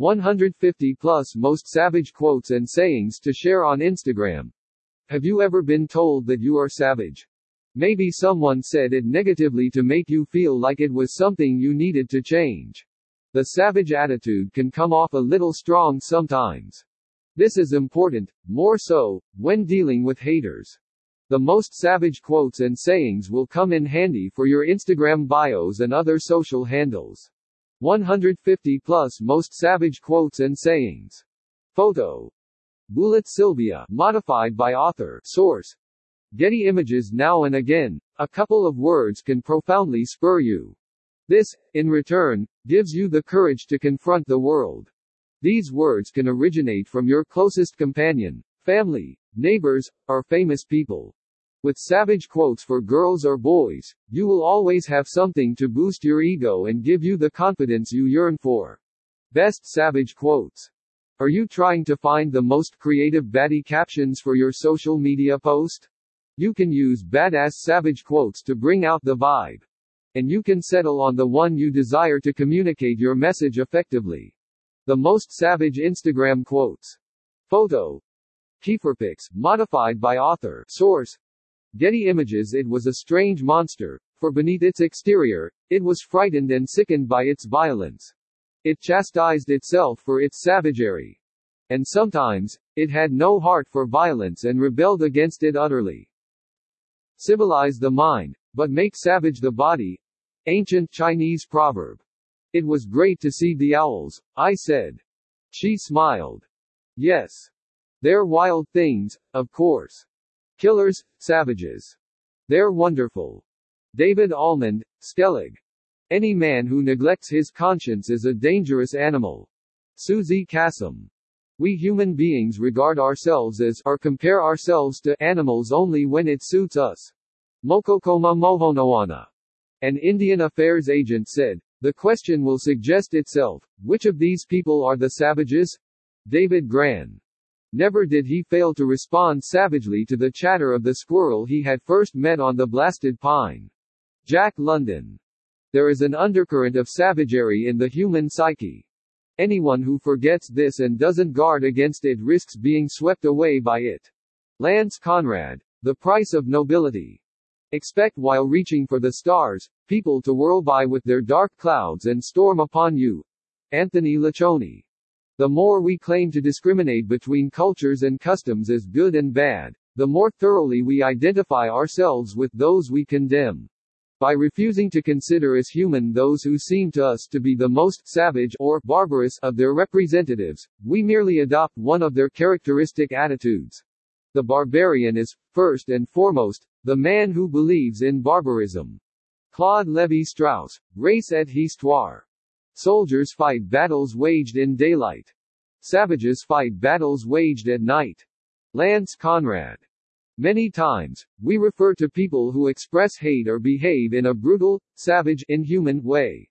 150 plus most savage quotes and sayings to share on Instagram. Have you ever been told that you are savage? Maybe someone said it negatively to make you feel like it was something you needed to change. The savage attitude can come off a little strong sometimes. This is important, more so, when dealing with haters. The most savage quotes and sayings will come in handy for your Instagram bios and other social handles. 150 plus most savage quotes and sayings. Photo. Bulat Silvia, modified by author, source. Getty Images now and again, a couple of words can profoundly spur you. This, in return, gives you the courage to confront the world. These words can originate from your closest companion, family, neighbors, or famous people. With savage quotes for girls or boys, you will always have something to boost your ego and give you the confidence you yearn for. Best savage quotes. Are you trying to find the most creative baddie captions for your social media post? You can use badass savage quotes to bring out the vibe. And you can settle on the one you desire to communicate your message effectively. The most savage Instagram quotes. Photo. Kieferpix, modified by author. Source. Getty Images It was a strange monster, for beneath its exterior, it was frightened and sickened by its violence. It chastised itself for its savagery. And sometimes, it had no heart for violence and rebelled against it utterly. Civilize the mind, but make savage the body. Ancient Chinese proverb. It was great to see the owls, I said. She smiled. Yes. They're wild things, of course. Killers, savages. They're wonderful. David Almond, Skellig. Any man who neglects his conscience is a dangerous animal. Suzy Kassem. We human beings regard ourselves as or compare ourselves to animals only when it suits us. Mokokoma Mokhonoana. An Indian affairs agent said, the question will suggest itself, which of these people are the savages? David Grann. Never did he fail to respond savagely to the chatter of the squirrel he had first met on the blasted pine. Jack London. There is an undercurrent of savagery in the human psyche. Anyone who forgets this and doesn't guard against it risks being swept away by it. Lance Conrad. The price of nobility. Expect while reaching for the stars, people to whirl by with their dark clouds and storm upon you. Anthony Liccione. The more we claim to discriminate between cultures and customs as good and bad, the more thoroughly we identify ourselves with those we condemn. By refusing to consider as human those who seem to us to be the most savage or barbarous of their representatives, we merely adopt one of their characteristic attitudes. The barbarian is, first and foremost, the man who believes in barbarism. Claude Lévi-Strauss, Race et Histoire. Soldiers fight battles waged in daylight. Savages fight battles waged at night. Lance Conrad. Many times, we refer to people who express hate or behave in a brutal, savage, inhuman way.